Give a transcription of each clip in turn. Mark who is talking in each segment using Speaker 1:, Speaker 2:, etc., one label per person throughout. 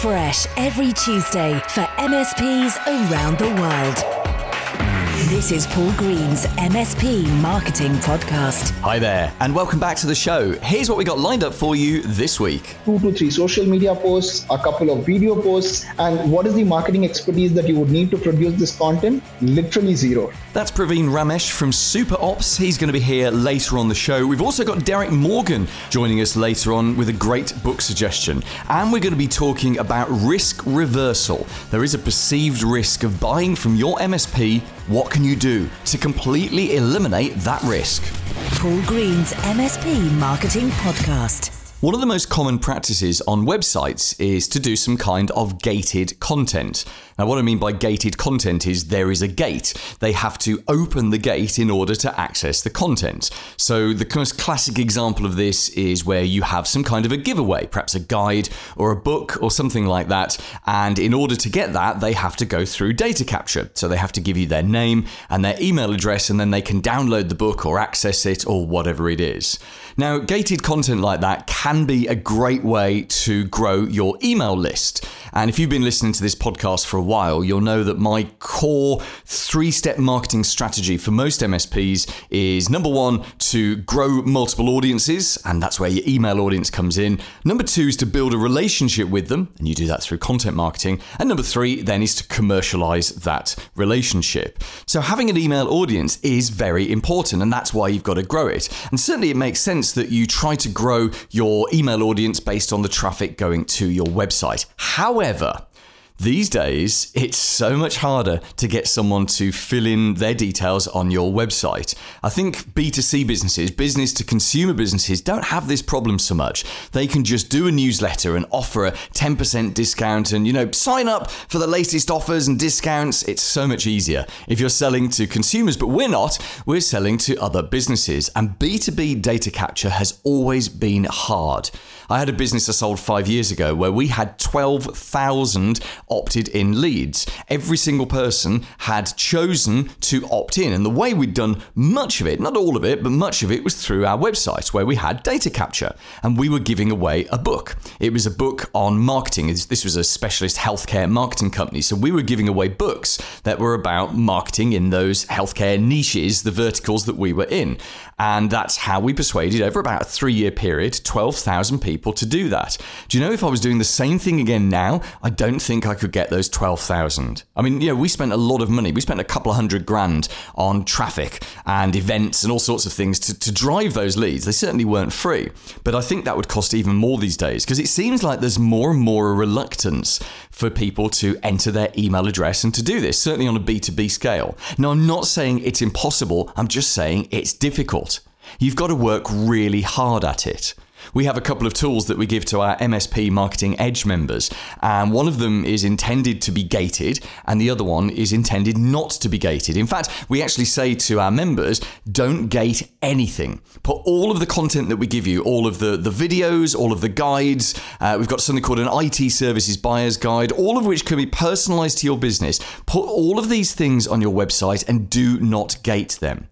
Speaker 1: fresh every Tuesday for MSPs around the world. This is Paul Green's MSP Marketing Podcast.
Speaker 2: Hi there, and welcome back to the show. Here's what we got lined up for you this week
Speaker 3: two to three social media posts, a couple of video posts, and what is the marketing expertise that you would need to produce this content? Literally zero.
Speaker 2: That's Praveen Ramesh from SuperOps. He's going to be here later on the show. We've also got Derek Morgan joining us later on with a great book suggestion. And we're going to be talking about risk reversal. There is a perceived risk of buying from your MSP. What can you do to completely eliminate that risk?
Speaker 1: Paul Green's MSP Marketing Podcast.
Speaker 2: One of the most common practices on websites is to do some kind of gated content. Now, what I mean by gated content is there is a gate. They have to open the gate in order to access the content. So, the most classic example of this is where you have some kind of a giveaway, perhaps a guide or a book or something like that. And in order to get that, they have to go through data capture. So, they have to give you their name and their email address, and then they can download the book or access it or whatever it is. Now, gated content like that can be a great way to grow your email list. And if you've been listening to this podcast for a while, you'll know that my core three step marketing strategy for most MSPs is number one, to grow multiple audiences, and that's where your email audience comes in. Number two is to build a relationship with them, and you do that through content marketing. And number three, then, is to commercialize that relationship. So having an email audience is very important, and that's why you've got to grow it. And certainly it makes sense that you try to grow your email audience based on the traffic going to your website. However, these days, it's so much harder to get someone to fill in their details on your website. I think B2C businesses, business to consumer businesses, don't have this problem so much. They can just do a newsletter and offer a 10% discount and, you know, sign up for the latest offers and discounts. It's so much easier. If you're selling to consumers, but we're not, we're selling to other businesses. And B2B data capture has always been hard. I had a business I sold five years ago where we had 12,000 opted in leads. Every single person had chosen to opt in. And the way we'd done much of it, not all of it, but much of it was through our website where we had data capture and we were giving away a book. It was a book on marketing. This was a specialist healthcare marketing company. So we were giving away books that were about marketing in those healthcare niches, the verticals that we were in. And that's how we persuaded over about a three year period 12,000 people to do that. Do you know if I was doing the same thing again now, I don't think I could get those 12,000. I mean, you know, we spent a lot of money. We spent a couple of hundred grand on traffic and events and all sorts of things to, to drive those leads. They certainly weren't free. But I think that would cost even more these days because it seems like there's more and more reluctance for people to enter their email address and to do this, certainly on a B2B scale. Now, I'm not saying it's impossible, I'm just saying it's difficult. You've got to work really hard at it. We have a couple of tools that we give to our MSP Marketing Edge members, and one of them is intended to be gated, and the other one is intended not to be gated. In fact, we actually say to our members, don't gate anything. Put all of the content that we give you, all of the, the videos, all of the guides, uh, we've got something called an IT Services Buyer's Guide, all of which can be personalized to your business. Put all of these things on your website and do not gate them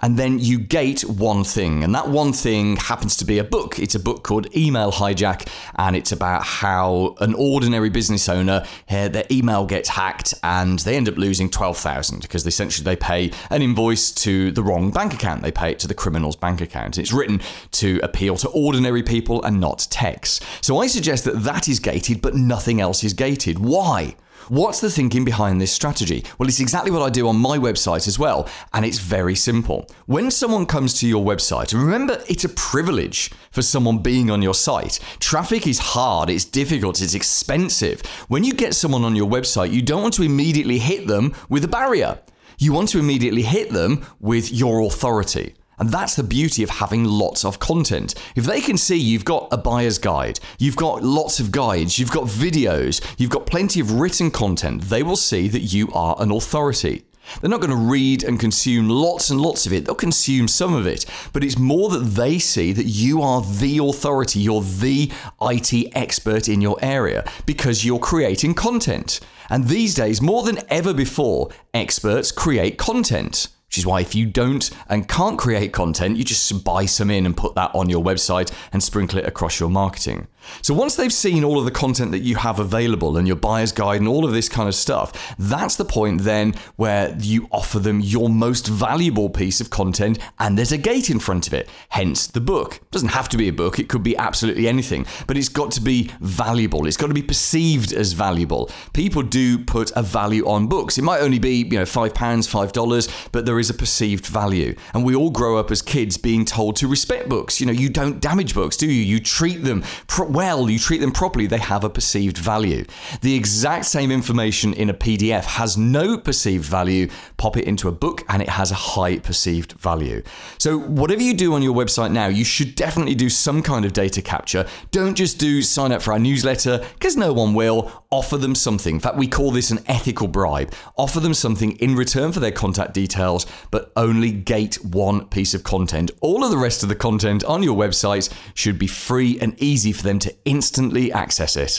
Speaker 2: and then you gate one thing. And that one thing happens to be a book. It's a book called Email Hijack, and it's about how an ordinary business owner, uh, their email gets hacked and they end up losing 12,000 because essentially they pay an invoice to the wrong bank account. They pay it to the criminal's bank account. It's written to appeal to ordinary people and not techs. So I suggest that that is gated, but nothing else is gated. Why? What's the thinking behind this strategy? Well, it's exactly what I do on my website as well, and it's very simple. When someone comes to your website, remember it's a privilege for someone being on your site. Traffic is hard, it's difficult, it's expensive. When you get someone on your website, you don't want to immediately hit them with a barrier. You want to immediately hit them with your authority. And that's the beauty of having lots of content. If they can see you've got a buyer's guide, you've got lots of guides, you've got videos, you've got plenty of written content, they will see that you are an authority. They're not going to read and consume lots and lots of it. They'll consume some of it. But it's more that they see that you are the authority, you're the IT expert in your area because you're creating content. And these days, more than ever before, experts create content. Which is why if you don't and can't create content, you just buy some in and put that on your website and sprinkle it across your marketing. So once they've seen all of the content that you have available and your buyer's guide and all of this kind of stuff, that's the point then where you offer them your most valuable piece of content and there's a gate in front of it. Hence the book. It doesn't have to be a book, it could be absolutely anything, but it's got to be valuable. It's got to be perceived as valuable. People do put a value on books. It might only be, you know, 5 pounds, 5 dollars, but there is a perceived value. And we all grow up as kids being told to respect books. You know, you don't damage books, do you? You treat them pro- well, you treat them properly, they have a perceived value. The exact same information in a PDF has no perceived value. Pop it into a book and it has a high perceived value. So, whatever you do on your website now, you should definitely do some kind of data capture. Don't just do sign up for our newsletter because no one will. Offer them something. In fact, we call this an ethical bribe. Offer them something in return for their contact details, but only gate one piece of content. All of the rest of the content on your website should be free and easy for them to instantly access it.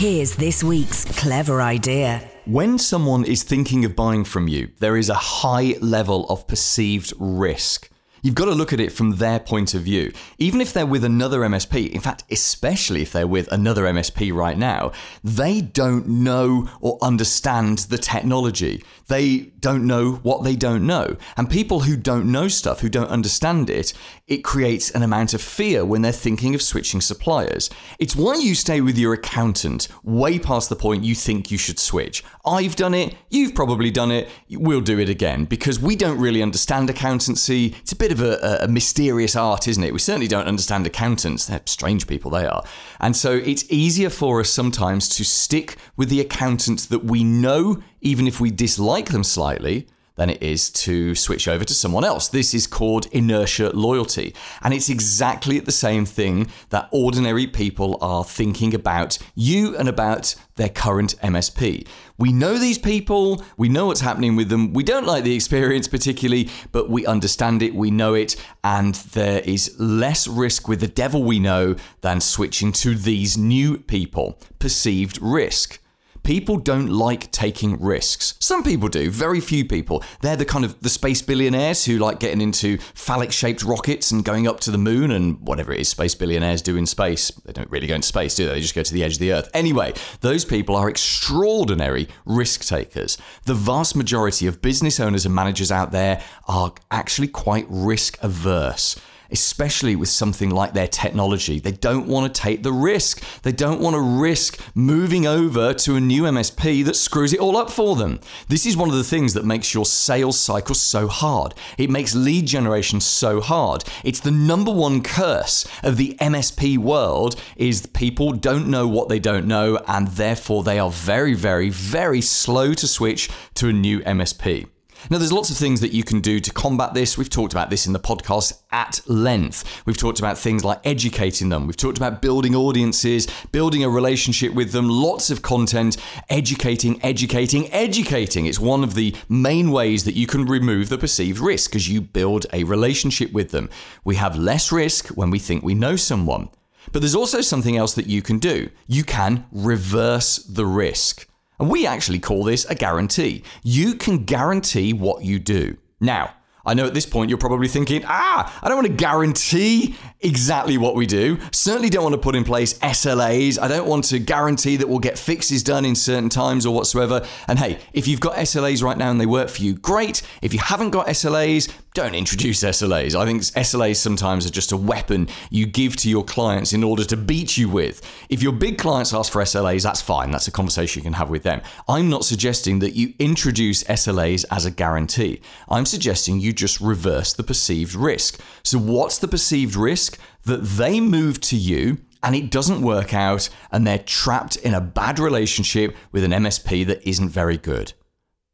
Speaker 1: Here's this week's clever idea.
Speaker 2: When someone is thinking of buying from you, there is a high level of perceived risk. You've got to look at it from their point of view. Even if they're with another MSP, in fact, especially if they're with another MSP right now, they don't know or understand the technology. They don't know what they don't know. And people who don't know stuff, who don't understand it, it creates an amount of fear when they're thinking of switching suppliers. It's why you stay with your accountant way past the point you think you should switch. I've done it, you've probably done it, we'll do it again because we don't really understand accountancy. It's a bit of a, a, mysterious art, isn't it? We certainly don't understand accountants. They're strange people, they are. And so it's easier for us sometimes to stick with the accountant that we know, even if we dislike them slightly, than it is to switch over to someone else. This is called inertia loyalty. And it's exactly the same thing that ordinary people are thinking about you and about their current MSP. We know these people, we know what's happening with them, we don't like the experience particularly, but we understand it, we know it, and there is less risk with the devil we know than switching to these new people. Perceived risk. People don't like taking risks. Some people do, very few people. They're the kind of the space billionaires who like getting into phallic shaped rockets and going up to the moon and whatever it is space billionaires do in space. They don't really go into space, do they? They just go to the edge of the earth. Anyway, those people are extraordinary risk takers. The vast majority of business owners and managers out there are actually quite risk averse especially with something like their technology. They don't want to take the risk. They don't want to risk moving over to a new MSP that screws it all up for them. This is one of the things that makes your sales cycle so hard. It makes lead generation so hard. It's the number one curse of the MSP world is people don't know what they don't know and therefore they are very very very slow to switch to a new MSP. Now, there's lots of things that you can do to combat this. We've talked about this in the podcast at length. We've talked about things like educating them. We've talked about building audiences, building a relationship with them, lots of content, educating, educating, educating. It's one of the main ways that you can remove the perceived risk as you build a relationship with them. We have less risk when we think we know someone. But there's also something else that you can do. You can reverse the risk. And we actually call this a guarantee. You can guarantee what you do. Now, I know at this point you're probably thinking, ah, I don't want to guarantee exactly what we do. Certainly don't want to put in place SLAs. I don't want to guarantee that we'll get fixes done in certain times or whatsoever. And hey, if you've got SLAs right now and they work for you, great. If you haven't got SLAs, don't introduce SLAs. I think SLAs sometimes are just a weapon you give to your clients in order to beat you with. If your big clients ask for SLAs, that's fine. That's a conversation you can have with them. I'm not suggesting that you introduce SLAs as a guarantee. I'm suggesting you just reverse the perceived risk. So, what's the perceived risk? That they move to you and it doesn't work out and they're trapped in a bad relationship with an MSP that isn't very good.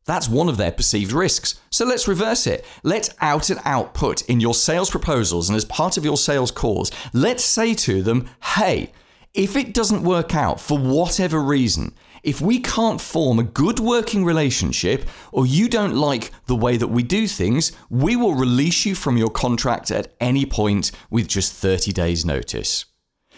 Speaker 2: That's one of their perceived risks. So let's reverse it. Let's out and out put in your sales proposals and as part of your sales calls, let's say to them, hey, if it doesn't work out for whatever reason, if we can't form a good working relationship or you don't like the way that we do things, we will release you from your contract at any point with just 30 days' notice.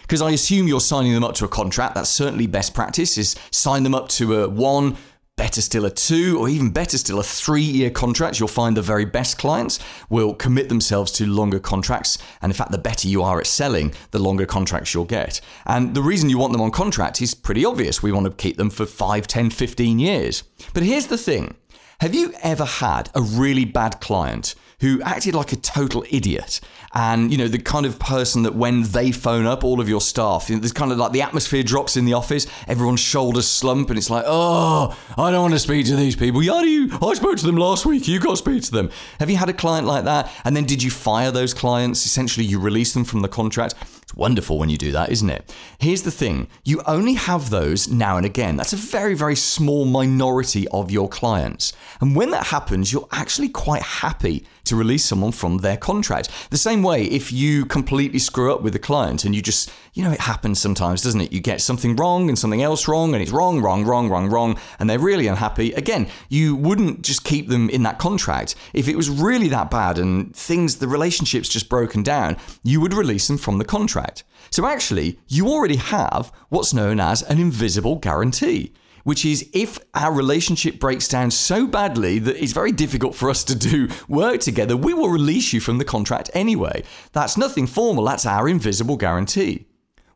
Speaker 2: Because I assume you're signing them up to a contract. That's certainly best practice is sign them up to a one, better still a two, or even better still a three year contract. You'll find the very best clients will commit themselves to longer contracts. And in fact, the better you are at selling, the longer contracts you'll get. And the reason you want them on contract is pretty obvious. We want to keep them for 5, 10, 15 years. But here's the thing have you ever had a really bad client who acted like a total idiot? And, you know, the kind of person that when they phone up all of your staff, you know, there's kind of like the atmosphere drops in the office, everyone's shoulders slump, and it's like, oh, I don't want to speak to these people. Yeah, you? I spoke to them last week. You got to speak to them. Have you had a client like that? And then did you fire those clients? Essentially, you release them from the contract. It's wonderful when you do that, isn't it? Here's the thing you only have those now and again. That's a very, very small minority of your clients. And when that happens, you're actually quite happy to release someone from their contract. The same way, if you completely screw up with a client and you just, you know, it happens sometimes, doesn't it? You get something wrong and something else wrong, and it's wrong, wrong, wrong, wrong, wrong, and they're really unhappy. Again, you wouldn't just keep them in that contract. If it was really that bad and things, the relationship's just broken down, you would release them from the contract. So actually, you already have what's known as an invisible guarantee which is if our relationship breaks down so badly that it's very difficult for us to do work together, we will release you from the contract anyway. That's nothing formal, that's our invisible guarantee.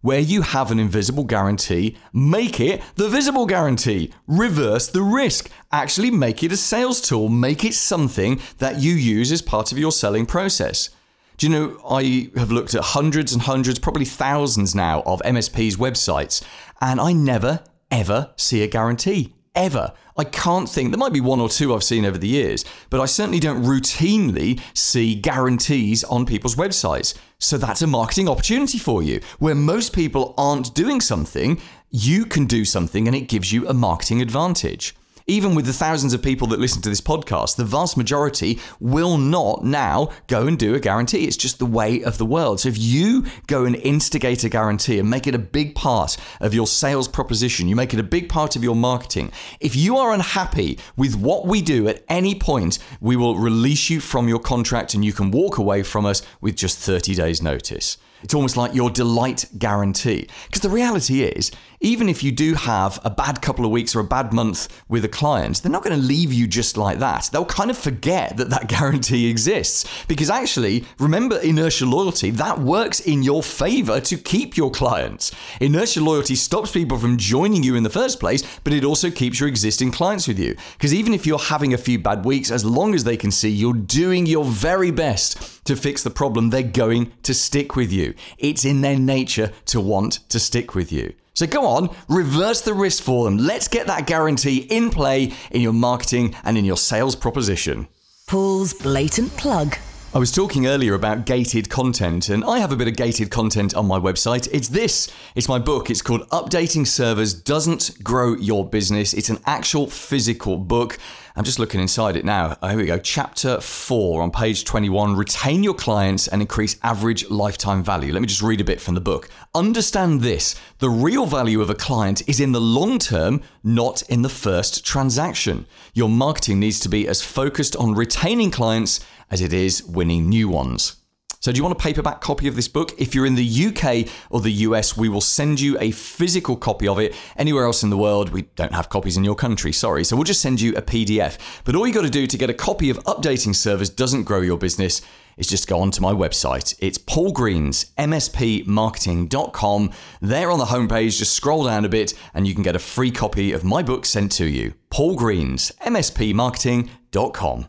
Speaker 2: Where you have an invisible guarantee, make it the visible guarantee. Reverse the risk. Actually, make it a sales tool. Make it something that you use as part of your selling process. Do you know, I have looked at hundreds and hundreds, probably thousands now, of MSPs' websites, and I never, ever see a guarantee. Ever. I can't think, there might be one or two I've seen over the years, but I certainly don't routinely see guarantees on people's websites. So that's a marketing opportunity for you. Where most people aren't doing something, you can do something and it gives you a marketing advantage even with the thousands of people that listen to this podcast, the vast majority will not now go and do a guarantee. It's just the way of the world. So if you go and instigate a guarantee and make it a big part of your sales proposition, you make it a big part of your marketing. If you are unhappy with what we do at any point, we will release you from your contract and you can walk away from us with just 30 days' notice. It's almost like your delight guarantee. Because the reality is, even if you do have a bad couple of weeks or a bad month with a client, they're not going to leave you just like that. They'll kind of forget that that guarantee exists. Because actually, remember inertia loyalty, that works in your favor to keep your clients. Inertia loyalty stops people from joining you in the first place, but it also keeps your existing clients with you. Because even if you're having a few bad weeks, as long as they can see you're doing your very best to fix the problem, they're going to stick with you. It's in their nature to want to stick with you. So go on, reverse the risk for them. Let's get that guarantee in play in your marketing and in your sales proposition.
Speaker 1: Paul's blatant plug.
Speaker 2: I was talking earlier about gated content, and I have a bit of gated content on my website. It's this it's my book. It's called Updating Servers Doesn't Grow Your Business. It's an actual physical book. I'm just looking inside it now. Oh, here we go. Chapter 4 on page 21 Retain your clients and increase average lifetime value. Let me just read a bit from the book. Understand this the real value of a client is in the long term, not in the first transaction. Your marketing needs to be as focused on retaining clients as it is winning new ones. So, do you want a paperback copy of this book? If you're in the UK or the US, we will send you a physical copy of it. Anywhere else in the world, we don't have copies in your country, sorry. So, we'll just send you a PDF. But all you got to do to get a copy of Updating Servers Doesn't Grow Your Business is just go onto my website. It's Paul Green's MSPmarketing.com. There on the homepage, just scroll down a bit and you can get a free copy of my book sent to you. Paul Green's MSPmarketing.com.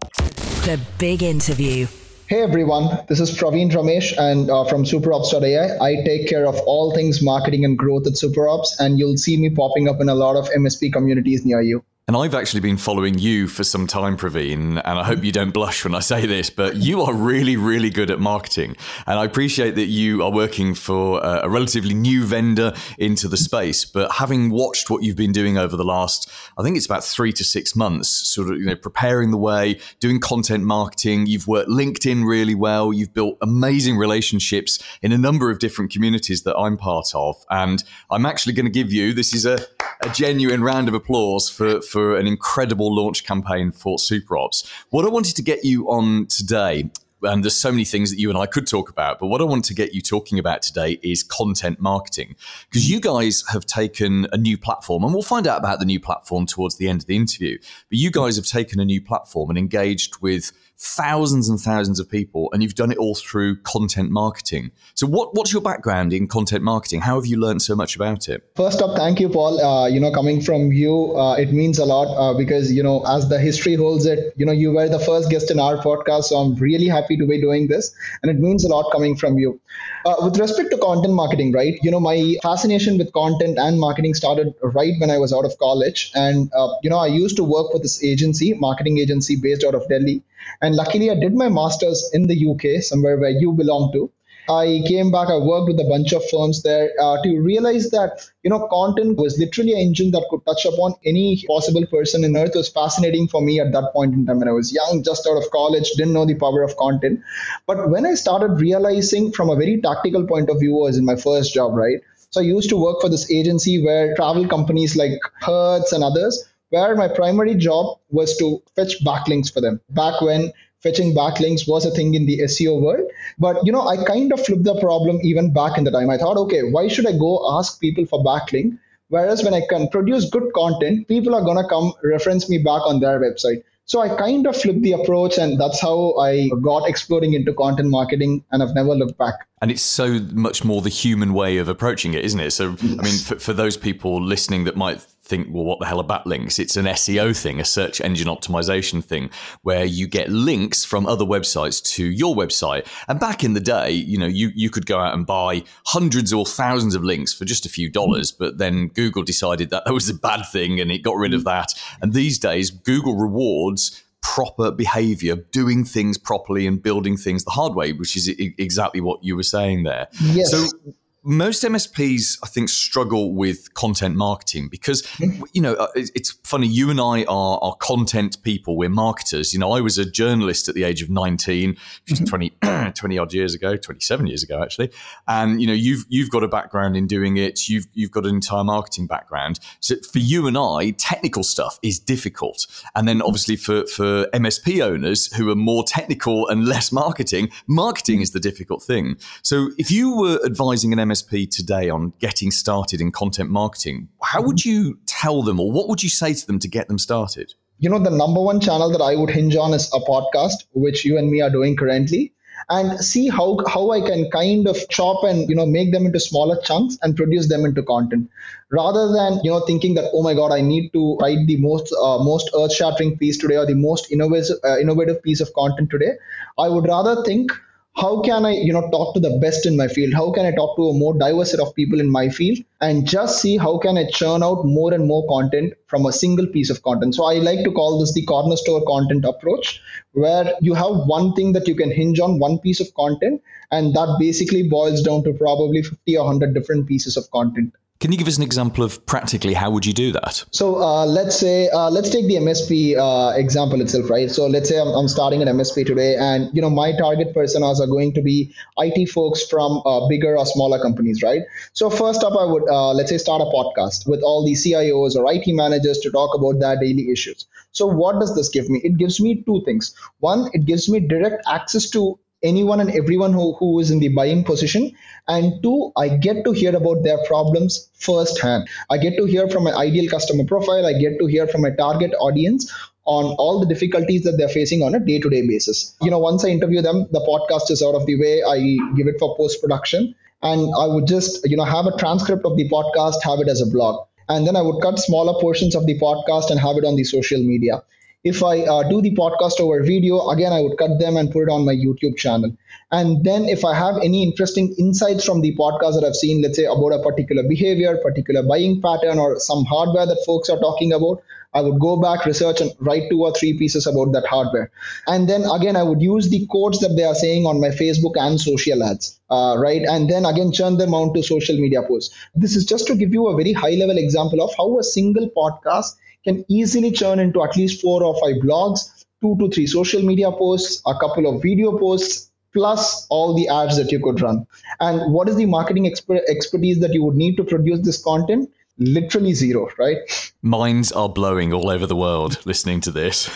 Speaker 1: The big interview.
Speaker 3: Hey everyone, this is Praveen Ramesh and uh, from SuperOps.ai. I take care of all things marketing and growth at SuperOps, and you'll see me popping up in a lot of MSP communities near you.
Speaker 2: And I've actually been following you for some time, Praveen, and I hope you don't blush when I say this, but you are really, really good at marketing. And I appreciate that you are working for uh, a relatively new vendor into the space. But having watched what you've been doing over the last, I think it's about three to six months, sort of, you know, preparing the way, doing content marketing, you've worked LinkedIn really well, you've built amazing relationships in a number of different communities that I'm part of. And I'm actually going to give you this is a, a genuine round of applause for, for for an incredible launch campaign for SuperOps. What I wanted to get you on today and there's so many things that you and I could talk about. But what I want to get you talking about today is content marketing because you guys have taken a new platform, and we'll find out about the new platform towards the end of the interview. But you guys have taken a new platform and engaged with thousands and thousands of people, and you've done it all through content marketing. So, what, what's your background in content marketing? How have you learned so much about it?
Speaker 3: First up, thank you, Paul. Uh, you know, coming from you, uh, it means a lot uh, because you know, as the history holds it, you know, you were the first guest in our podcast, so I'm really happy to be doing this, and it means a lot coming from you. Uh, with respect to content marketing, right? You know, my fascination with content and marketing started right when I was out of college, and uh, you know, I used to work with this agency, marketing agency based out of Delhi and luckily, I did my master's in the UK, somewhere where you belong to. I came back, I worked with a bunch of firms there uh, to realize that, you know, content was literally an engine that could touch upon any possible person in earth. It was fascinating for me at that point in time when I was young, just out of college, didn't know the power of content. But when I started realizing from a very tactical point of view was in my first job, right? So I used to work for this agency where travel companies like Hertz and others where my primary job was to fetch backlinks for them. Back when fetching backlinks was a thing in the SEO world. But you know, I kind of flipped the problem even back in the time. I thought, okay, why should I go ask people for backlink? Whereas when I can produce good content, people are gonna come reference me back on their website. So I kind of flipped the approach, and that's how I got exploring into content marketing, and I've never looked back.
Speaker 2: And it's so much more the human way of approaching it, isn't it? So, I mean, for, for those people listening that might think, well, what the hell are backlinks? It's an SEO thing, a search engine optimization thing, where you get links from other websites to your website. And back in the day, you know, you, you could go out and buy hundreds or thousands of links for just a few dollars, but then Google decided that that was a bad thing and it got rid of that. And these days, Google rewards proper behavior, doing things properly and building things the hard way, which is exactly what you were saying there.
Speaker 3: Yes.
Speaker 2: So most MSPs, I think, struggle with content marketing because, you know, uh, it's funny. You and I are, are content people. We're marketers. You know, I was a journalist at the age of 19, which is mm-hmm. 20, 20 odd years ago, 27 years ago, actually. And, you know, you've, you've got a background in doing it. You've, you've got an entire marketing background. So for you and I, technical stuff is difficult. And then obviously for, for MSP owners who are more technical and less marketing, marketing is the difficult thing. So if you were advising an MSP MSP today on getting started in content marketing, how would you tell them or what would you say to them to get them started?
Speaker 3: You know, the number one channel that I would hinge on is a podcast, which you and me are doing currently and see how how I can kind of chop and you know make them into smaller chunks and produce them into content rather than you know thinking that oh my god I need to write the most uh, most earth shattering piece today or the most innovative uh, innovative piece of content today I would rather think how can I, you know, talk to the best in my field? How can I talk to a more diverse set of people in my field and just see how can I churn out more and more content from a single piece of content. So I like to call this the cornerstone content approach, where you have one thing that you can hinge on, one piece of content, and that basically boils down to probably 50 or 100 different pieces of content.
Speaker 2: Can you give us an example of practically how would you do that?
Speaker 3: So uh, let's say uh, let's take the MSP uh, example itself, right? So let's say I'm, I'm, starting an MSP today, and you know my target personas are going to be IT folks from uh, bigger or smaller companies, right? So first up, I would uh, let's say start a podcast with all the CIOs or IT managers to talk about their daily issues. So what does this give me? It gives me two things. One, it gives me direct access to anyone and everyone who, who is in the buying position. And two, I get to hear about their problems firsthand. I get to hear from my ideal customer profile. I get to hear from my target audience on all the difficulties that they're facing on a day-to-day basis. You know, once I interview them, the podcast is out of the way. I give it for post-production. And I would just, you know, have a transcript of the podcast, have it as a blog. And then I would cut smaller portions of the podcast and have it on the social media. If I uh, do the podcast over video, again, I would cut them and put it on my YouTube channel. And then if I have any interesting insights from the podcast that I've seen, let's say about a particular behavior, particular buying pattern, or some hardware that folks are talking about, I would go back, research, and write two or three pieces about that hardware. And then again, I would use the quotes that they are saying on my Facebook and social ads, uh, right? And then again, churn them onto social media posts. This is just to give you a very high level example of how a single podcast can easily churn into at least four or five blogs, two to three social media posts, a couple of video posts, plus all the ads that you could run. And what is the marketing exper- expertise that you would need to produce this content? Literally zero, right?
Speaker 2: Minds are blowing all over the world listening to this.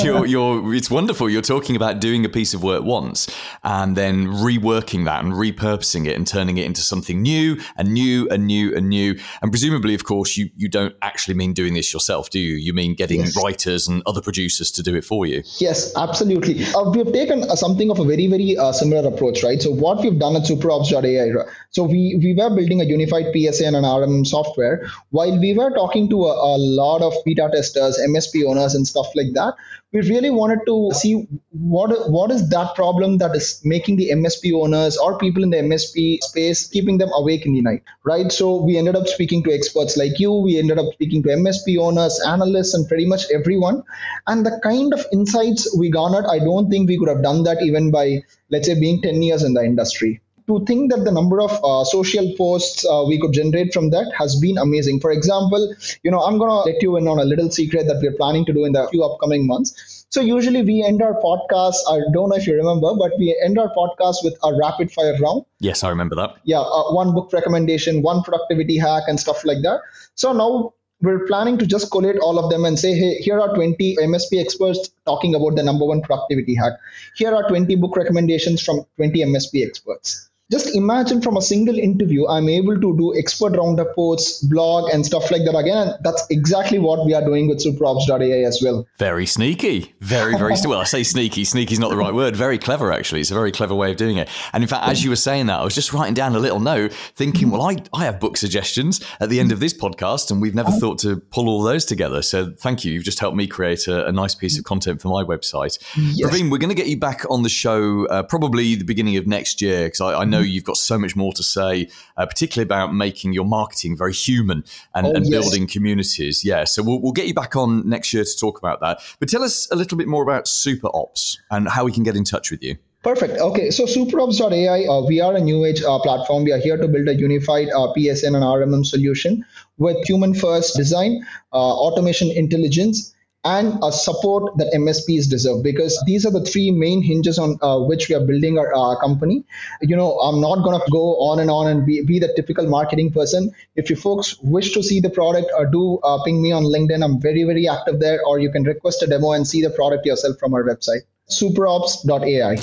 Speaker 2: you're, you're, it's wonderful. You're talking about doing a piece of work once and then reworking that and repurposing it and turning it into something new and new and new and new. And presumably, of course, you, you don't actually mean doing this yourself, do you? You mean getting yes. writers and other producers to do it for you?
Speaker 3: Yes, absolutely. Uh, we have taken uh, something of a very, very uh, similar approach, right? So what we've done at superops.ai, so we, we were building a unified PSA and RMM software while we were talking to a, a lot of beta testers, MSP owners, and stuff like that. We really wanted to see what what is that problem that is making the MSP owners or people in the MSP space keeping them awake in the night, right? So we ended up speaking to experts like you. We ended up speaking to MSP owners, analysts, and pretty much everyone. And the kind of insights we garnered, I don't think we could have done that even by let's say being 10 years in the industry to think that the number of uh, social posts uh, we could generate from that has been amazing. For example, you know, I'm going to let you in on a little secret that we're planning to do in the few upcoming months. So usually we end our podcast. I don't know if you remember, but we end our podcast with a rapid fire round.
Speaker 2: Yes, I remember that.
Speaker 3: Yeah, uh, one book recommendation, one productivity hack, and stuff like that. So now we're planning to just collate all of them and say, hey, here are 20 MSP experts talking about the number one productivity hack. Here are 20 book recommendations from 20 MSP experts just imagine from a single interview i'm able to do expert roundup posts blog and stuff like that again that's exactly what we are doing with superops.ai as well.
Speaker 2: Very sneaky. Very very well i say sneaky. Sneaky is not the right word. Very clever actually. It's a very clever way of doing it. And in fact as you were saying that i was just writing down a little note thinking well i, I have book suggestions at the end of this podcast and we've never thought to pull all those together. So thank you. You've just helped me create a, a nice piece of content for my website. Yes. Praveen, we're going to get you back on the show uh, probably the beginning of next year because I, I know you've got so much more to say, uh, particularly about making your marketing very human and, oh, and yes. building communities. Yeah, so we'll, we'll get you back on next year to talk about that. But tell us a little bit more about SuperOps and how we can get in touch with you.
Speaker 3: Perfect. Okay, so superops.ai, uh, we are a new age uh, platform. We are here to build a unified uh, PSA and RMM solution with human first design, uh, automation intelligence, and a support that MSPs deserve because these are the three main hinges on uh, which we are building our uh, company. You know, I'm not going to go on and on and be, be the typical marketing person. If you folks wish to see the product, uh, do uh, ping me on LinkedIn. I'm very, very active there, or you can request a demo and see the product yourself from our website, superops.ai.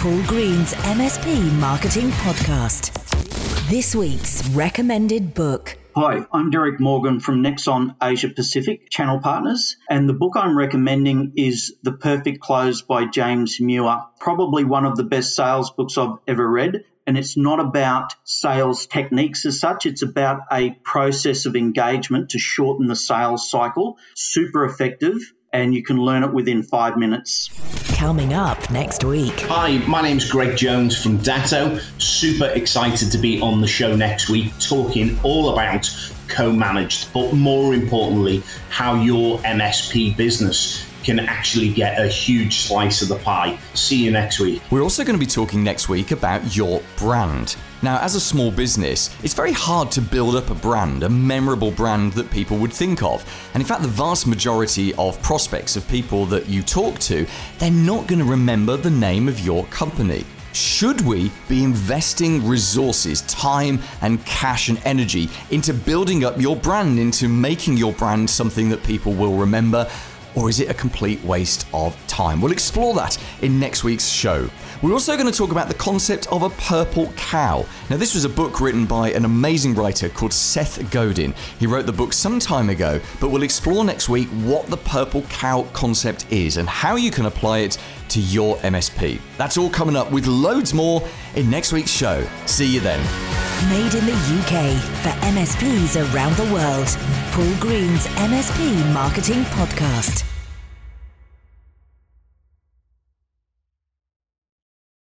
Speaker 1: Paul Green's MSP Marketing Podcast. This week's recommended book.
Speaker 4: Hi, I'm Derek Morgan from Nexon Asia Pacific Channel Partners, and the book I'm recommending is The Perfect Close by James Muir, probably one of the best sales books I've ever read. And it's not about sales techniques as such, it's about a process of engagement to shorten the sales cycle. Super effective and you can learn it within five minutes.
Speaker 1: Coming up next week.
Speaker 5: Hi, my name's Greg Jones from Datto. Super excited to be on the show next week talking all about co managed, but more importantly, how your MSP business can actually get a huge slice of the pie. See you next week.
Speaker 2: We're also going to be talking next week about your brand. Now, as a small business, it's very hard to build up a brand, a memorable brand that people would think of. And in fact, the vast majority of prospects, of people that you talk to, they're not going to remember the name of your company. Should we be investing resources, time, and cash and energy into building up your brand, into making your brand something that people will remember? Or is it a complete waste of time? We'll explore that in next week's show. We're also going to talk about the concept of a purple cow. Now, this was a book written by an amazing writer called Seth Godin. He wrote the book some time ago, but we'll explore next week what the purple cow concept is and how you can apply it to your MSP. That's all coming up with loads more in next week's show. See you then.
Speaker 1: Made in the UK for MSPs around the world. Paul Green's MSP Marketing Podcast.